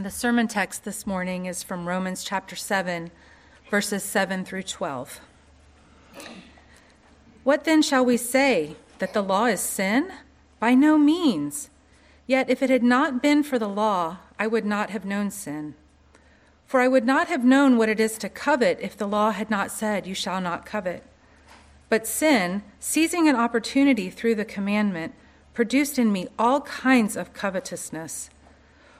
The sermon text this morning is from Romans chapter 7, verses 7 through 12. What then shall we say? That the law is sin? By no means. Yet if it had not been for the law, I would not have known sin. For I would not have known what it is to covet if the law had not said, You shall not covet. But sin, seizing an opportunity through the commandment, produced in me all kinds of covetousness.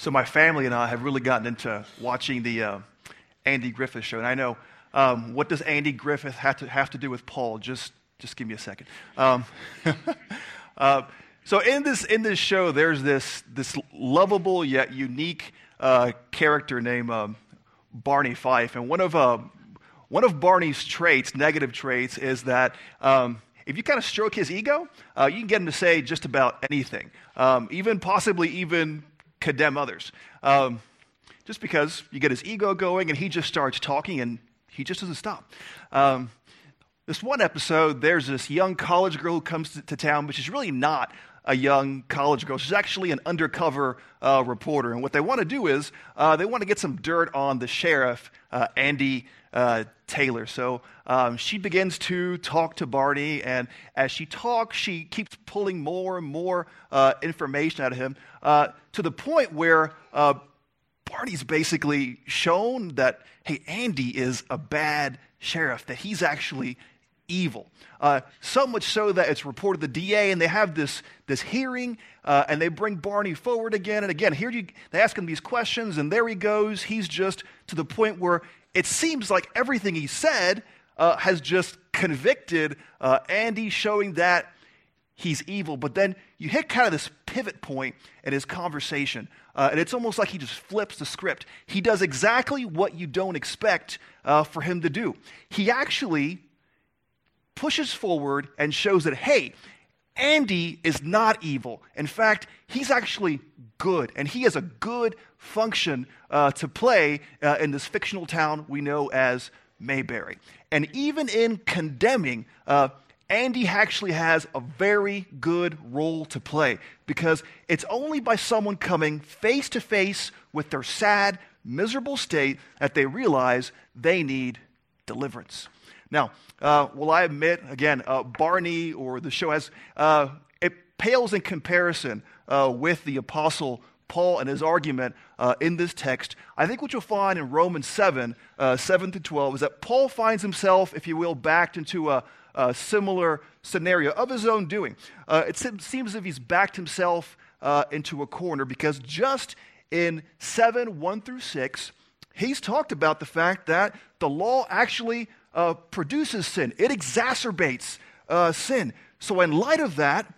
So my family and I have really gotten into watching the uh, Andy Griffith show, and I know um, what does Andy Griffith have to have to do with Paul? Just just give me a second. Um, uh, so in this in this show, there's this this lovable yet unique uh, character named um, Barney Fife, and one of uh, one of Barney's traits, negative traits, is that. Um, if you kind of stroke his ego, uh, you can get him to say just about anything, um, even possibly even condemn others. Um, just because you get his ego going and he just starts talking and he just doesn't stop. Um, this one episode, there's this young college girl who comes to, to, town, but she's really not a young college girl. She's actually an undercover uh, reporter. And what they want to do is uh, they want to get some dirt on the sheriff, uh, Andy uh, Taylor. So um, she begins to talk to Barney, and as she talks, she keeps pulling more and more uh, information out of him uh, to the point where uh, Barney's basically shown that, hey, Andy is a bad sheriff, that he's actually evil. Uh, so much so that it's reported the DA, and they have this, this hearing, uh, and they bring Barney forward again and again. Here you, they ask him these questions, and there he goes. He's just to the point where it seems like everything he said uh, has just convicted uh, Andy, showing that he's evil. But then you hit kind of this pivot point in his conversation, uh, and it's almost like he just flips the script. He does exactly what you don't expect uh, for him to do. He actually pushes forward and shows that, hey, Andy is not evil. In fact, he's actually good, and he is a good function uh, to play uh, in this fictional town we know as Mayberry. And even in condemning, uh, Andy actually has a very good role to play because it's only by someone coming face to face with their sad, miserable state that they realize they need deliverance. Now, uh, will I admit, again, uh, Barney or the show has, uh, it pales in comparison uh, with the Apostle Paul and his argument uh, in this text. I think what you'll find in Romans 7, uh, 7 to 12, is that Paul finds himself, if you will, backed into a, a similar scenario of his own doing. it seems as if he's backed himself into a corner because just in 7, 1 through 6, he's talked about the fact that the law actually uh, produces sin, it exacerbates uh, sin. So, in light of that,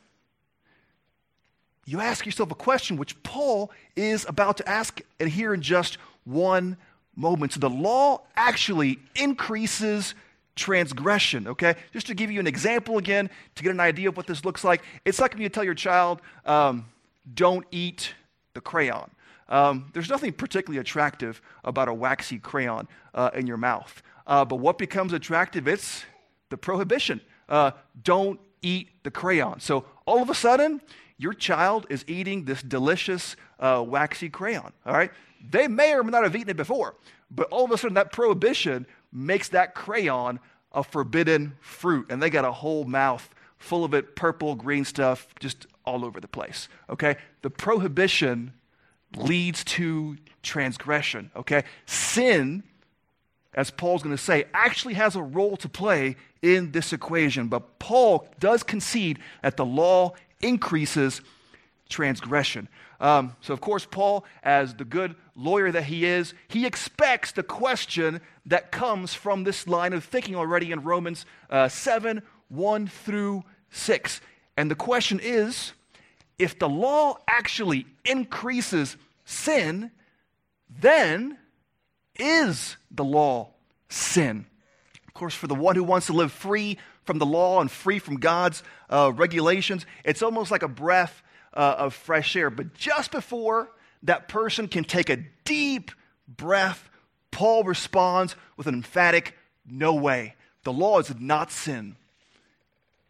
you ask yourself a question which Paul is about to ask and here in just one moment. So, the law actually increases transgression, okay? Just to give you an example again, to get an idea of what this looks like, it's like when you tell your child, um, don't eat the crayon. Um, there's nothing particularly attractive about a waxy crayon uh, in your mouth. Uh, but what becomes attractive? It's the prohibition. Uh, don't eat the crayon. So all of a sudden, your child is eating this delicious uh, waxy crayon. All right? They may or may not have eaten it before, but all of a sudden, that prohibition makes that crayon a forbidden fruit, and they got a whole mouth full of it, purple, green stuff, just all over the place. Okay? The prohibition leads to transgression. Okay? Sin as Paul's going to say, actually has a role to play in this equation. But Paul does concede that the law increases transgression. Um, so, of course, Paul, as the good lawyer that he is, he expects the question that comes from this line of thinking already in Romans uh, 7 1 through 6. And the question is if the law actually increases sin, then is the law sin? Of course, for the one who wants to live free from the law and free from God's uh, regulations, it's almost like a breath uh, of fresh air. But just before that person can take a deep breath, Paul responds with an emphatic no way. The law is not sin.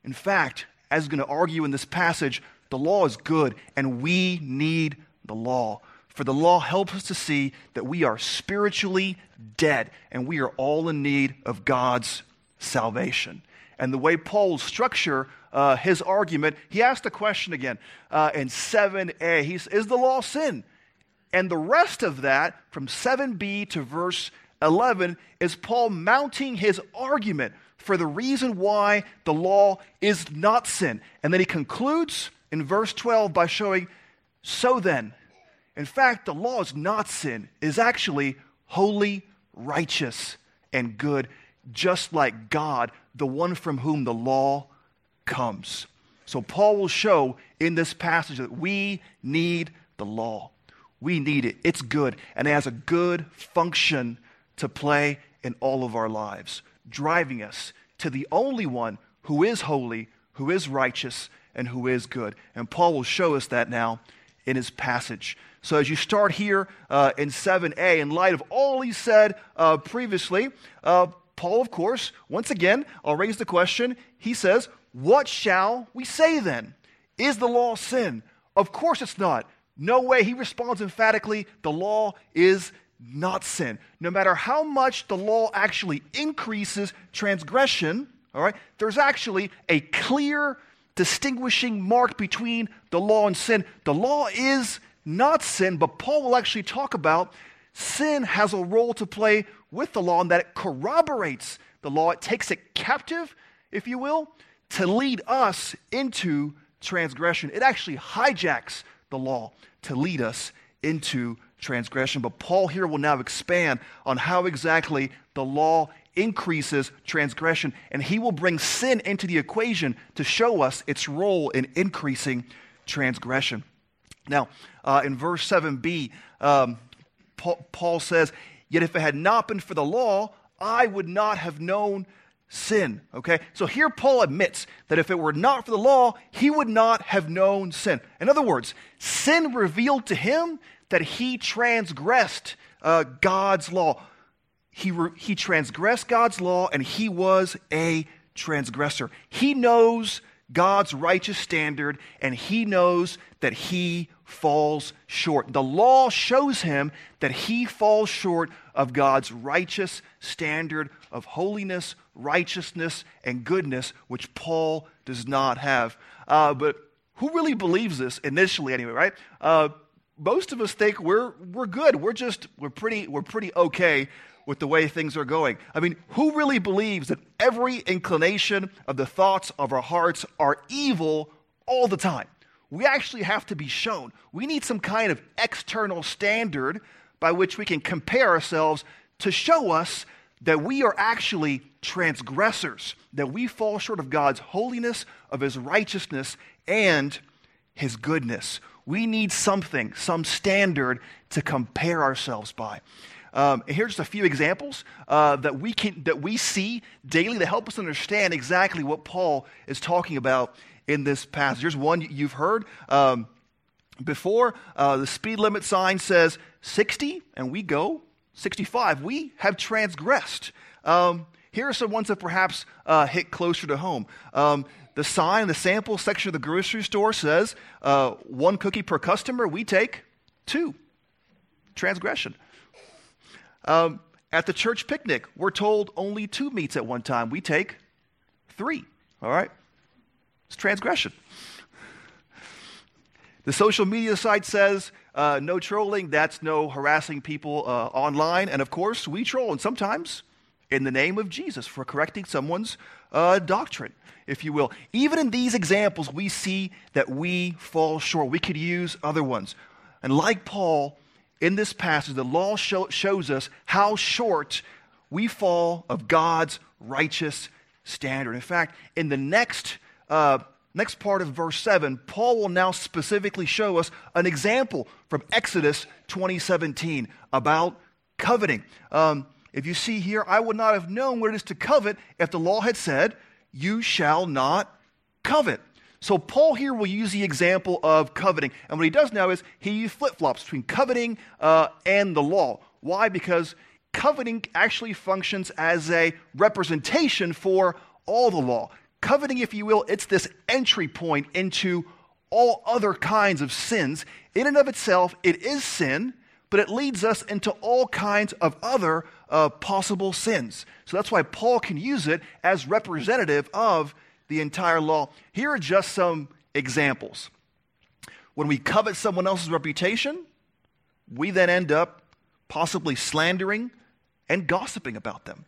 In fact, as going to argue in this passage, the law is good and we need the law. For the law helps us to see that we are spiritually dead and we are all in need of God's salvation. And the way Paul structure uh, his argument, he asked the question again uh, in 7a. He's, Is the law sin? And the rest of that, from 7b to verse 11, is Paul mounting his argument for the reason why the law is not sin. And then he concludes in verse 12 by showing, So then, in fact, the law is not sin, is actually holy, righteous, and good, just like God, the one from whom the law comes. So, Paul will show in this passage that we need the law. We need it. It's good, and it has a good function to play in all of our lives, driving us to the only one who is holy, who is righteous, and who is good. And Paul will show us that now in his passage. So, as you start here uh, in 7a, in light of all he said uh, previously, uh, Paul, of course, once again, I'll raise the question. He says, What shall we say then? Is the law sin? Of course it's not. No way. He responds emphatically the law is not sin. No matter how much the law actually increases transgression, all right, there's actually a clear distinguishing mark between the law and sin. The law is not sin, but Paul will actually talk about sin has a role to play with the law in that it corroborates the law. It takes it captive, if you will, to lead us into transgression. It actually hijacks the law to lead us into transgression. But Paul here will now expand on how exactly the law increases transgression, and he will bring sin into the equation to show us its role in increasing transgression. Now, uh, in verse 7b, um, Paul, says, Yet if it had not been for the law, I would not have known sin. Okay? So here Paul admits that if it were not for the law, he would not have known sin. In other words, sin revealed to him that he transgressed uh, God's law. He, re- he transgressed God's law and he was a transgressor. He knows God's righteous standard and he knows that he falls short. The law shows him that he falls short of God's righteous standard of holiness, righteousness, and goodness, which Paul does not have. Uh, but who really believes this initially, anyway, right? Uh, most of us think we're, we're good. We're just, we're pretty, we're pretty okay with the way things are going. I mean, who really believes that every inclination of the thoughts of our hearts are evil all the time? We actually have to be shown. We need some kind of external standard by which we can compare ourselves to show us that we are actually transgressors, that we fall short of God's holiness, of His righteousness, and His goodness. We need something, some standard to compare ourselves by. Um, and here's just a few examples uh, that, we can, that we see daily to help us understand exactly what Paul is talking about in this passage. Here's one you've heard um, before. Uh, the speed limit sign says 60, and we go 65. We have transgressed. Um, here are some ones that perhaps uh, hit closer to home. Um, the sign, the sample section of the grocery store says uh, one cookie per customer. We take two. Transgression. Um, at the church picnic, we're told only two meats at one time. We take three. All right? It's transgression. The social media site says uh, no trolling, that's no harassing people uh, online. And of course, we troll, and sometimes in the name of Jesus for correcting someone's uh, doctrine, if you will. Even in these examples, we see that we fall short. We could use other ones. And like Paul, in this passage, the law show, shows us how short we fall of God's righteous standard. In fact, in the next uh, next part of verse 7, Paul will now specifically show us an example from Exodus 2017 about coveting. Um, if you see here, I would not have known what it is to covet if the law had said, You shall not covet. So Paul here will use the example of coveting. And what he does now is he flip flops between coveting uh, and the law. Why? Because coveting actually functions as a representation for all the law. Coveting, if you will, it's this entry point into all other kinds of sins. In and of itself, it is sin, but it leads us into all kinds of other uh, possible sins. So that's why Paul can use it as representative of the entire law. Here are just some examples. When we covet someone else's reputation, we then end up possibly slandering and gossiping about them.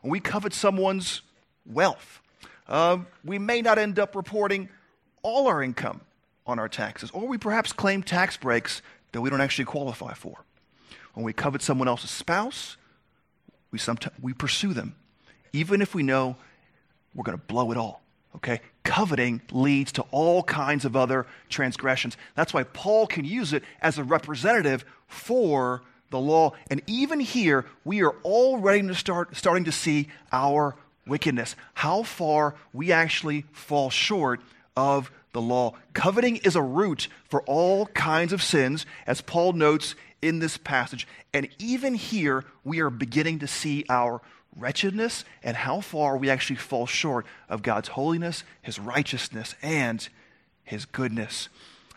When we covet someone's wealth, uh, we may not end up reporting all our income on our taxes, or we perhaps claim tax breaks that we don't actually qualify for. When we covet someone else's spouse, we, sometimes, we pursue them, even if we know we're going to blow it all. Okay? Coveting leads to all kinds of other transgressions. That's why Paul can use it as a representative for the law. And even here, we are already to start, starting to see our wickedness, how far we actually fall short of the law. Coveting is a root for all kinds of sins, as Paul notes in this passage. And even here, we are beginning to see our wretchedness and how far we actually fall short of God's holiness, His righteousness, and His goodness.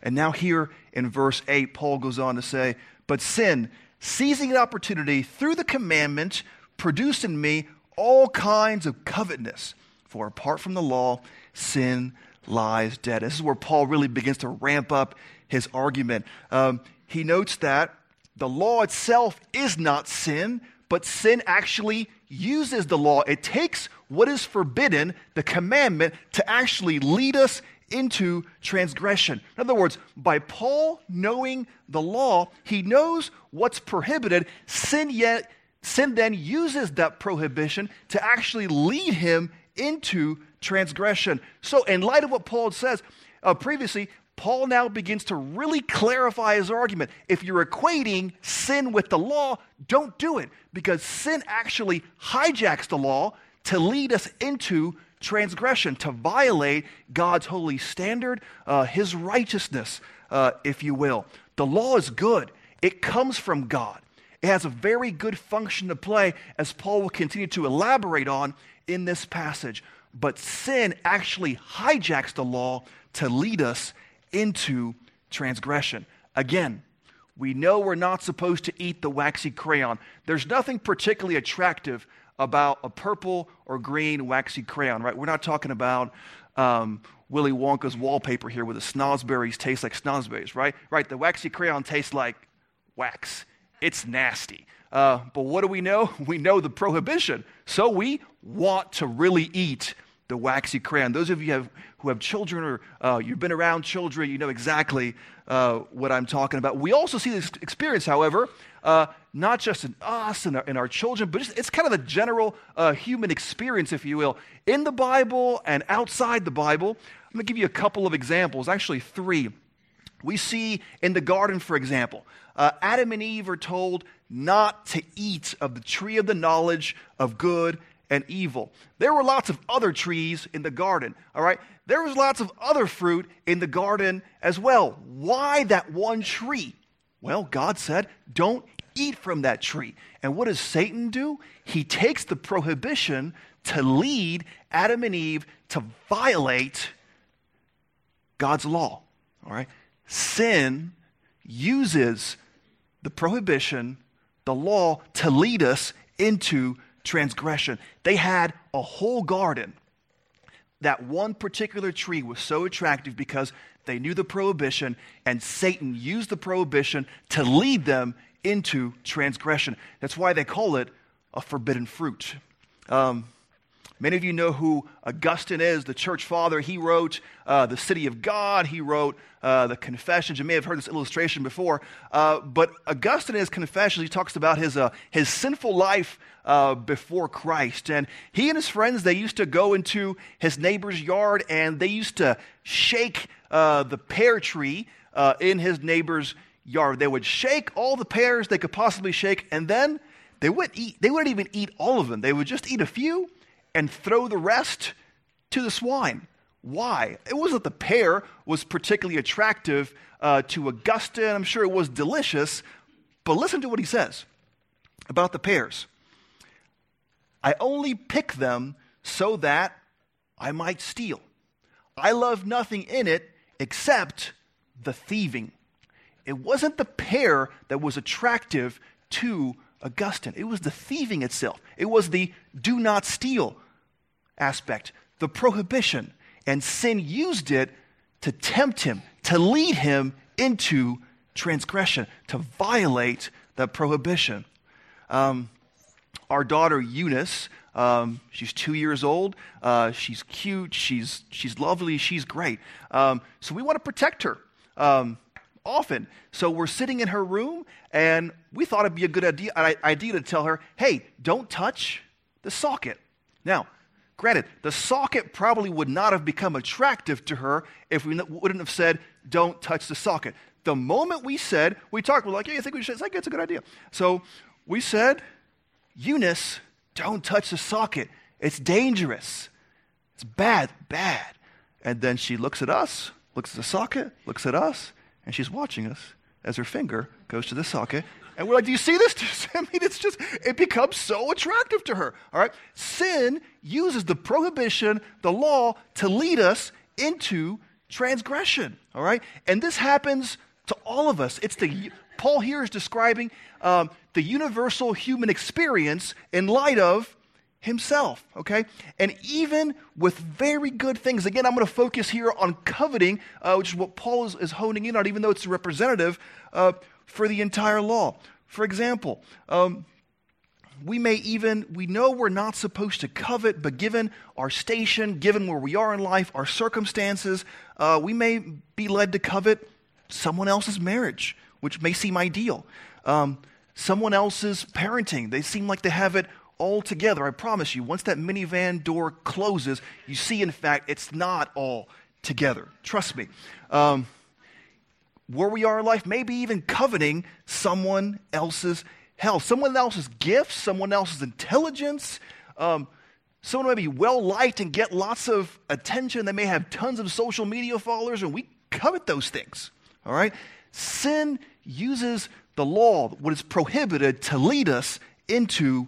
And now, here in verse 8, Paul goes on to say, But sin, seizing an opportunity through the commandment, produced in me all kinds of covetousness. For apart from the law, sin lies dead. This is where Paul really begins to ramp up his argument. Um, he notes that the law itself is not sin, but sin actually uses the law. It takes what is forbidden, the commandment, to actually lead us into transgression. In other words, by Paul knowing the law, he knows what's prohibited. Sin yet sin then uses that prohibition to actually lead him into transgression. So, in light of what Paul says uh, previously, Paul now begins to really clarify his argument. If you're equating sin with the law, don't do it because sin actually hijacks the law to lead us into transgression, to violate God's holy standard, uh, his righteousness, uh, if you will. The law is good, it comes from God. It has a very good function to play, as Paul will continue to elaborate on in this passage. But sin actually hijacks the law to lead us into transgression. Again, we know we're not supposed to eat the waxy crayon. There's nothing particularly attractive about a purple or green waxy crayon, right? We're not talking about um, Willy Wonka's wallpaper here where the snozzberries taste like snozzberries, right? Right, the waxy crayon tastes like wax. It's nasty. Uh, but what do we know? We know the prohibition. So we want to really eat the waxy crayon. Those of you have, who have children or uh, you've been around children, you know exactly uh, what I'm talking about. We also see this experience, however, uh, not just in us and our, in our children, but it's, it's, kind of the general uh, human experience, if you will, in the Bible and outside the Bible. I'm going to give you a couple of examples, actually, three. We see in the garden, for example, uh, Adam and Eve are told not to eat of the tree of the knowledge of good and evil. There were lots of other trees in the garden, all right? There was lots of other fruit in the garden as well. Why that one tree? Well, God said, don't eat from that tree. And what does Satan do? He takes the prohibition to lead Adam and Eve to violate God's law, all right? Sin uses the prohibition, the law, to lead us into transgression. They had a whole garden. That one particular tree was so attractive because they knew the prohibition, and Satan used the prohibition to lead them into transgression. That's why they call it a forbidden fruit. Um, Many of you know who Augustine is, the church father. He wrote uh, The City of God, he wrote uh, the Confessions. You may have heard this illustration before. Uh, but Augustine, in his Confessions, he talks about his, uh, his sinful life uh, before Christ. And he and his friends, they used to go into his neighbor's yard and they used to shake uh, the pear tree in his neighbor's yard. They would shake all the pears they could possibly shake, and then they wouldn't eat. They wouldn't even eat all of them. They would just eat a few and throw the rest to the swine. Why? It wasn't that the pear was particularly attractive uh, to Augustine. I'm sure it was delicious, but listen to what he says about the pears. I only pick them so that I might steal. I love nothing in it except the thieving. It wasn't the pear that was attractive to Augustine, it was the thieving itself. It was the do not steal aspect, the prohibition. And sin used it to tempt him, to lead him into transgression, to violate that prohibition. Um, our daughter Eunice, um, she's two years old. Uh, she's cute. She's, she's lovely. She's great. Um, so we want to protect her um, often. So we're sitting in her room, and we thought it'd be a good idea, idea to tell her, hey, don't touch the socket. Now, Granted, the socket probably would not have become attractive to her if we wouldn't have said, don't touch the socket. The moment we said, we talked, we're like, yeah, I think we should? It's like, it's a good idea. So we said, Eunice, don't touch the socket. It's dangerous. It's bad, bad. And then she looks at us, looks at the socket, looks at us, and she's watching us as her finger goes to the socket and we're like, do you see this? I mean, it's just, it becomes so attractive to her. All right? Sin uses the prohibition, the law, to lead us into transgression. All right? And this happens to all of us. It's the, Paul here is describing um, the universal human experience in light of himself, okay? And even with very good things, again, I'm going to focus here on coveting, uh, which is what Paul is, is, honing in on, even though it's representative. Uh, for the entire law. For example, um, we may even, we know we're not supposed to covet, but given our station, given where we are in life, our circumstances, uh, we may be led to covet someone else's marriage, which may seem ideal. Um, someone else's parenting, they seem like they have it all together. I promise you, once that minivan door closes, you see, in fact, it's not all together. Trust me. Um, where we are in life, maybe even coveting someone else's health, someone else's gifts, someone else's intelligence. Um, someone may be well liked and get lots of attention. They may have tons of social media followers, and we covet those things. All right? Sin uses the law, what is prohibited, to lead us into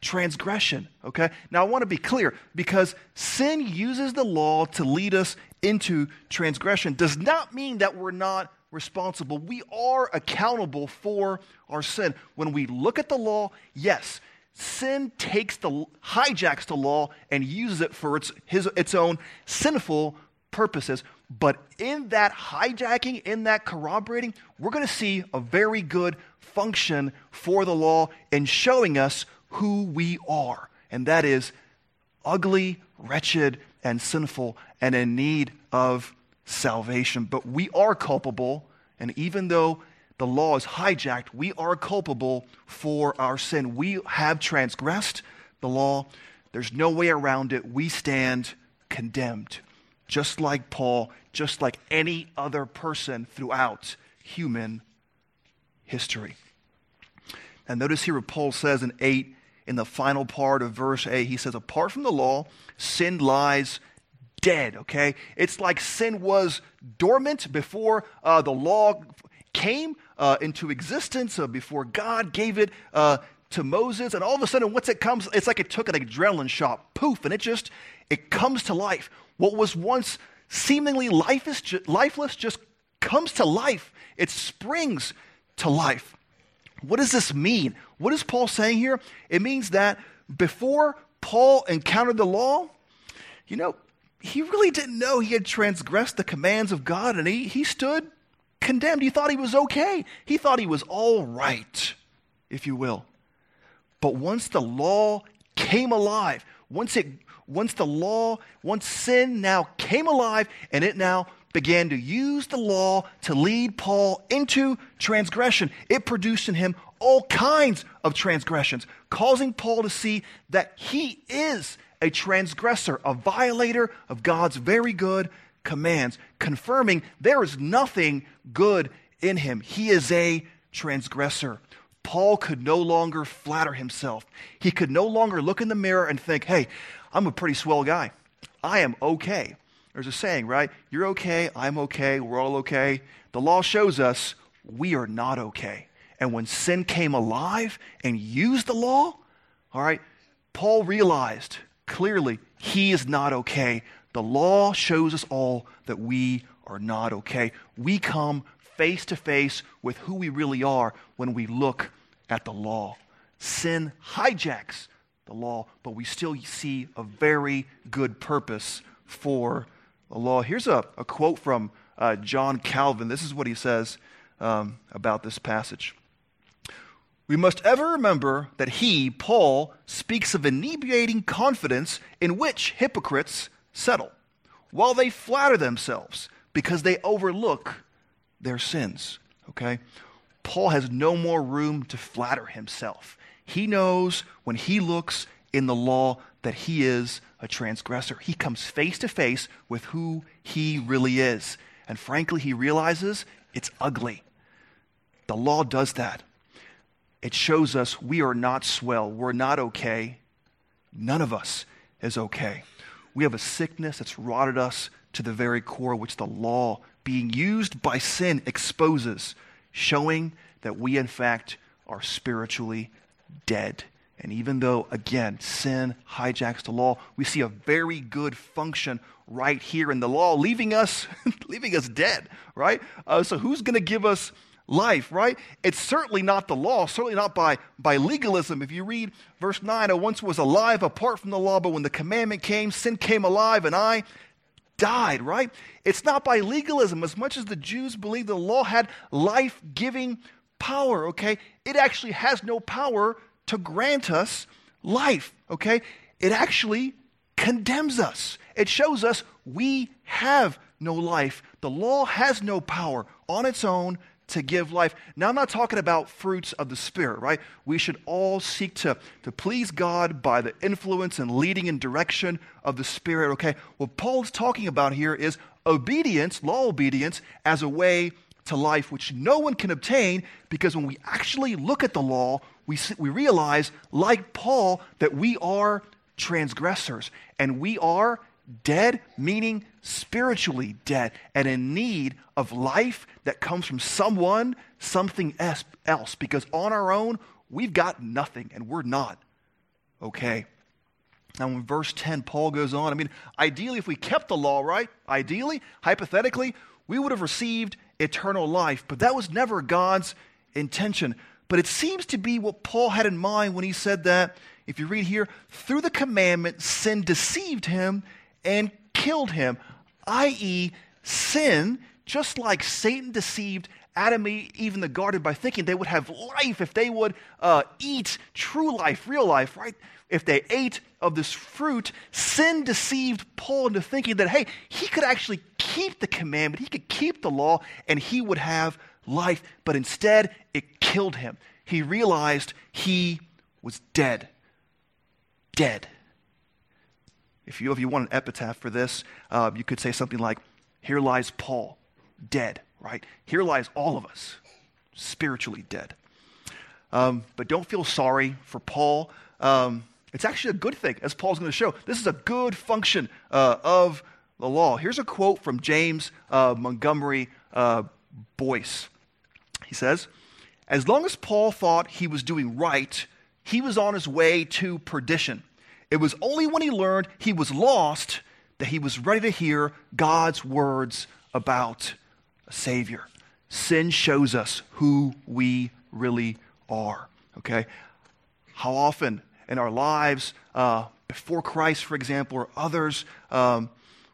transgression. Okay? Now, I want to be clear because sin uses the law to lead us into transgression does not mean that we're not responsible. We are accountable for our sin. When we look at the law, yes, sin takes the hijacks the law and uses it for its, his, its own sinful purposes. But in that hijacking, in that corroborating, we're going to see a very good function for the law in showing us who we are. And that is ugly, wretched, and sinful, and in need of salvation. But we are culpable, and even though the law is hijacked, we are culpable for our sin. We have transgressed the law. There's no way around it. We stand condemned, just like Paul, just like any other person throughout human history. And notice here what Paul says in 8, in the final part of verse 8, he says, Apart from the law, sin lies dead, okay? It's like sin was dormant before uh, the law came uh, into existence, uh, before God gave it uh, to Moses. And all of a sudden, once it comes, it's like it took an adrenaline shot, poof, and it just, it comes to life. What was once seemingly lifeless, lifeless just comes to life. It springs to life. What does this mean? What is Paul saying here? It means that before Paul encountered the law, you know, he really didn't know he had transgressed the commands of God and he, he stood condemned. He thought he was okay. He thought he was all right, if you will. But once the law came alive, once it once the law, once sin now came alive and it now began to use the law to lead Paul into transgression, it produced in him all kinds of transgressions, causing Paul to see that he is a transgressor, a violator of God's very good commands, confirming there is nothing good in him. He is a transgressor. Paul could no longer flatter himself. He could no longer look in the mirror and think, hey, I'm a pretty swell guy. I am okay. There's a saying, right? You're okay, I'm okay, we're all okay. The law shows us we are not okay. And when sin came alive and used the law, all right, Paul realized clearly he is not okay. The law shows us all that we are not okay. We come face to face with who we really are when we look at the law. Sin hijacks the law, but we still see a very good purpose for the law. Here's a, a quote from uh, John Calvin. This is what he says um, about this passage. We must ever remember that he, Paul, speaks of inebriating confidence in which hypocrites settle, while they flatter themselves because they overlook their sins. Okay? Paul has no more room to flatter himself. He knows when he looks in the law that he is a transgressor. He comes face to face with who he really is. And frankly, he realizes it's ugly. The law does that it shows us we are not swell. We're not okay. None of us is okay. We have a sickness that's rotted us to the very core, which the law, being used by sin, exposes, showing that we, in fact, are spiritually dead. And even though, again, sin hijacks the law, we see a very good function right here in the law, leaving us, leaving us dead, right? Uh, so who's going to give us life, right? It's certainly not the law, certainly not by, by legalism. If you read verse 9, I once was alive apart from the law, but when the commandment came, sin came alive and I died, right? It's not by legalism. As much as the Jews believed the law had life giving power, okay? It actually has no power to grant us life, okay? It actually condemns us. It shows us we have no life. The law has no power on its own to give life. Now, I'm not talking about fruits of the Spirit, right? We should all seek to, to please God by the influence and leading and direction of the Spirit, okay? What Paul's talking about here is obedience, law obedience, as a way to life, which no one can obtain because when we actually look at the law, we, we realize, like Paul, that we are transgressors and we are dead, meaning spiritually dead and in need of life that comes from someone, something else, because on our own, we've got nothing and we're not okay. Now, in verse 10, Paul goes on. I mean, ideally, if we kept the law, right? Ideally, hypothetically, we would have received eternal life, but that was never God's intention. But it seems to be what Paul had in mind when he said that. If you read here, through the commandment, sin deceived him and killed him, i.e., sin, just like Satan deceived Adam and Eve in the garden by thinking they would have life if they would uh, eat true life, real life, right? If they ate of this fruit, sin deceived Paul into thinking that, hey, he could actually keep the commandment, he could keep the law, and he would have life. But instead, it killed him. He realized he was dead. Dead. If you, if you want an epitaph for this, uh, you could say something like, Here lies Paul, dead, right? Here lies all of us, spiritually dead. Um, but don't feel sorry for Paul. Um, it's actually a good thing, as Paul's going to show. This is a good function uh, of the law. Here's a quote from James uh, Montgomery uh, Boice. He says, As long as Paul thought he was doing right, he was on his way to perdition. It was only when he learned he was lost that he was ready to hear God's words about a Savior. Sin shows us who we really are. Okay? How often in our lives, uh, before Christ, for example, or others um,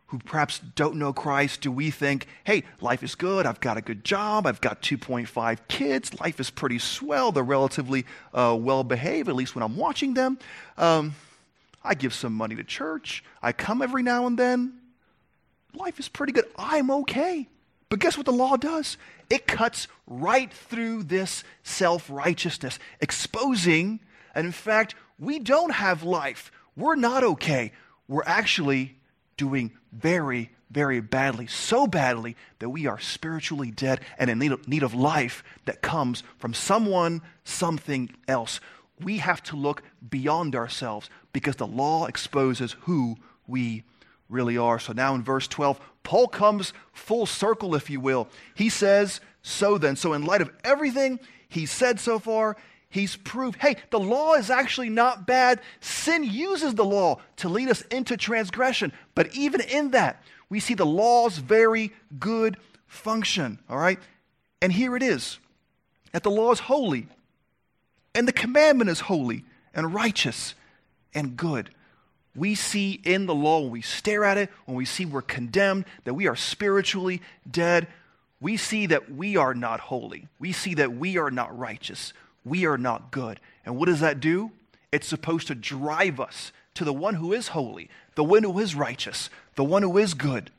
who perhaps don't know Christ, do we think, hey, life is good. I've got a good job. I've got 2.5 kids. Life is pretty swell. They're relatively uh, well behaved, at least when I'm watching them. Um, I give some money to church. I come every now and then. Life is pretty good. I'm okay. But guess what the law does? It cuts right through this self righteousness, exposing, and in fact, we don't have life. We're not okay. We're actually doing very, very badly, so badly that we are spiritually dead and in need of, need of life that comes from someone, something else. We have to look beyond ourselves because the law exposes who we really are. So now in verse 12, Paul comes full circle, if you will. He says, So then, so in light of everything he said so far, he's proved hey, the law is actually not bad. Sin uses the law to lead us into transgression. But even in that, we see the law's very good function, all right? And here it is that the law is holy, and the commandment is holy and righteous and good. We see in the law, when we stare at it, when we see we're condemned, that we are spiritually dead, we see that we are not holy. We see that we are not righteous. We are not good. And what does that do? It's supposed to drive us to the one who is holy, the one who is righteous, the one who is good,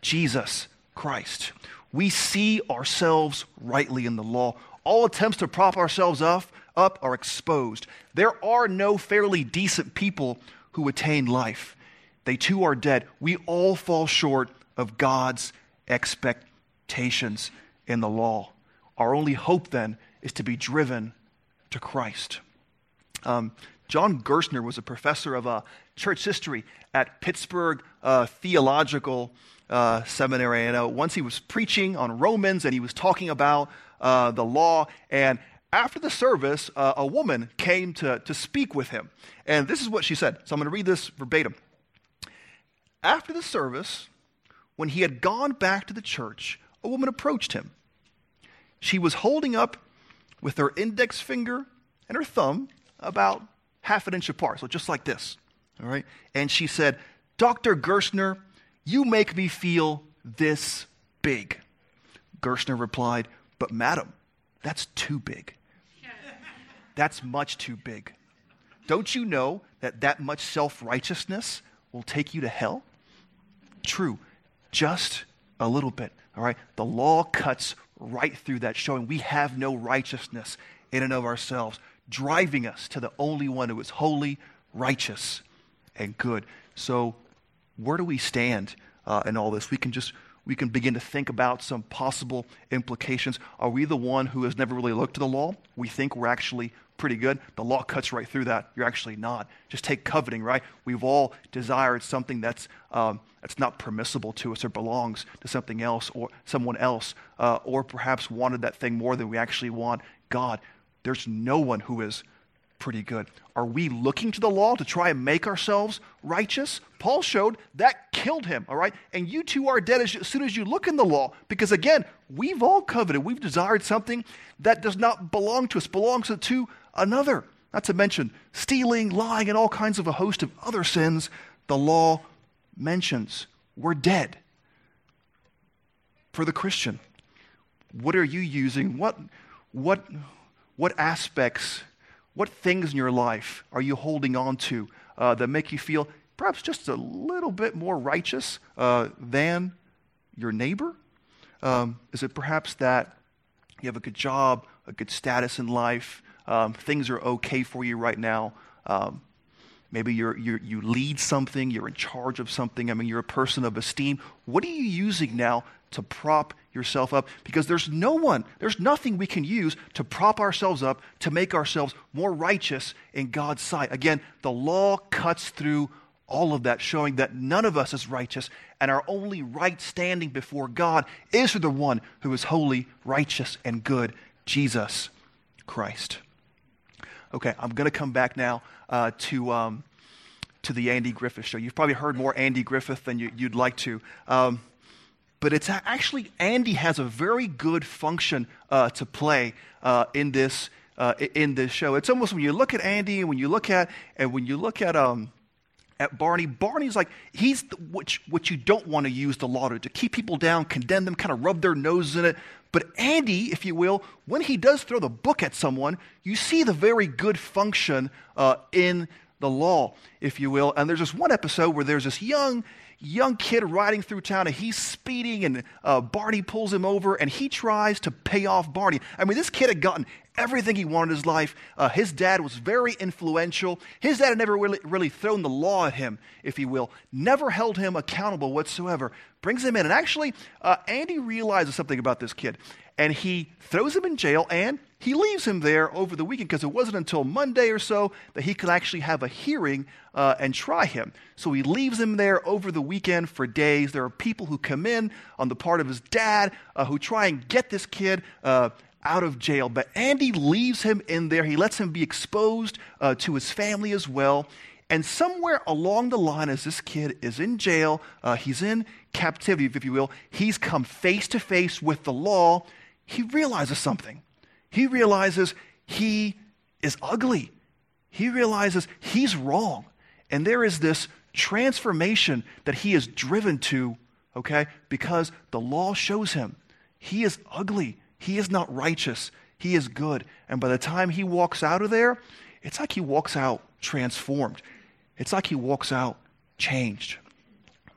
Jesus Christ. We see ourselves rightly in the law. All attempts to prop ourselves up, up are exposed. There are no fairly decent people who attain life. They too are dead. We all fall short of God's expectations in the law. Our only hope then is to be driven to Christ. Um, John Gerstner was a professor of uh, church history at Pittsburgh uh, Theological uh, Seminary. And uh, once he was preaching on Romans and he was talking about uh, the law. And after the service, uh, a woman came to, to speak with him. And this is what she said. So I'm going to read this verbatim. After the service, when he had gone back to the church, a woman approached him. She was holding up with her index finger and her thumb about half an inch apart, so just like this. All right? And she said, Dr. Gerstner, you make me feel this big. Gerstner replied, But madam, that's too big. That's much too big. Don't you know that that much self righteousness will take you to hell? True, just a little bit. All right? The law cuts right through that, showing we have no righteousness in and of ourselves, driving us to the only one who is holy, righteous, and good. So, where do we stand uh, in all this? We can just we can begin to think about some possible implications. Are we the one who has never really looked to the law? We think we're actually pretty good. The law cuts right through that. You're actually not. Just take coveting, right? We've all desired something that's, um, that's not permissible to us or belongs to something else or someone else, uh, or perhaps wanted that thing more than we actually want God. There's no one who is pretty good. Are we looking to the law to try and make ourselves righteous? Paul showed that killed him, all right? And you too are dead as, as, soon as you look in the law, because again, we've all coveted, we've desired something that does not belong to us, belongs to another. Not to mention stealing, lying, and all kinds of a host of other sins the law mentions. We're dead. For the Christian, what are you using? What, what, what aspects what things in your life are you holding on to uh, that make you feel perhaps just a little bit more righteous uh, than your neighbor? Um, is it perhaps that you have a good job, a good status in life, um, things are okay for you right now? Um, maybe you're, you're, you lead something, you're in charge of something, I mean, you're a person of esteem. What are you using now to prop yourself up because there's no one, there's nothing we can use to prop ourselves up to make ourselves more righteous in God's sight. Again, the law cuts through all of that, showing that none of us is righteous, and our only right standing before God is for the one who is holy, righteous, and good, Jesus Christ. Okay, I'm going to come back now uh, to. Um, to the Andy Griffith show. You've probably heard more Andy Griffith than you, would like to. Um, but it's actually Andy has a very good function uh, to play uh, in this uh, in this show. It's almost when you look at Andy and when you look at and when you look at um, at Barney, Barney's like he's the, which, what you don't want to use the law to to keep people down, condemn them, kind of rub their nose in it. But Andy, if you will, when he does throw the book at someone, you see the very good function uh, in the law, if you will. And there's this one episode where there's this young, young kid riding through town and he's speeding and uh, Barney pulls him over and he tries to pay off Barney. I mean, this kid had gotten everything he wanted in his life. Uh, his dad was very influential. His dad had never really, really thrown the law at him, if you will, never held him accountable whatsoever. Brings him in. And actually, uh, Andy realizes something about this kid. And he throws him in jail and he leaves him there over the weekend because it wasn't until Monday or so that he could actually have a hearing uh, and try him. So he leaves him there over the weekend for days. There are people who come in on the part of his dad uh, who try and get this kid uh, out of jail. But Andy leaves him in there. He lets him be exposed uh, to his family as well. And somewhere along the line, as this kid is in jail, uh, he's in captivity, if you will, he's come face to face with the law. He realizes something. He realizes he is ugly. He realizes he's wrong. And there is this transformation that he is driven to, okay, because the law shows him he is ugly. He is not righteous. He is good. And by the time he walks out of there, it's like he walks out transformed. It's like he walks out changed.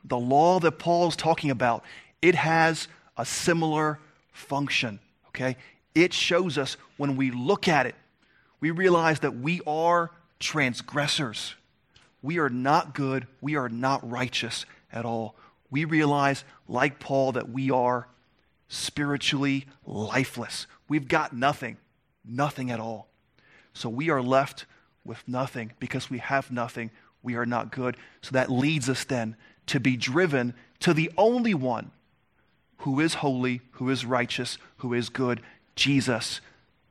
The law that Paul's talking about, it has a similar function, okay? It shows us when we look at it, we realize that we are transgressors. We are not good. We are not righteous at all. We realize, like Paul, that we are spiritually lifeless. We've got nothing, nothing at all. So we are left with nothing because we have nothing. We are not good. So that leads us then to be driven to the only one who is holy, who is righteous, who is good, Jesus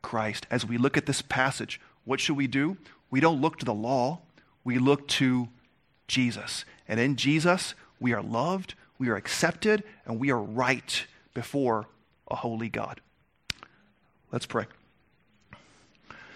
Christ. As we look at this passage, what should we do? We don't look to the law, we look to Jesus. And in Jesus, we are loved, we are accepted, and we are right before a holy God. Let's pray.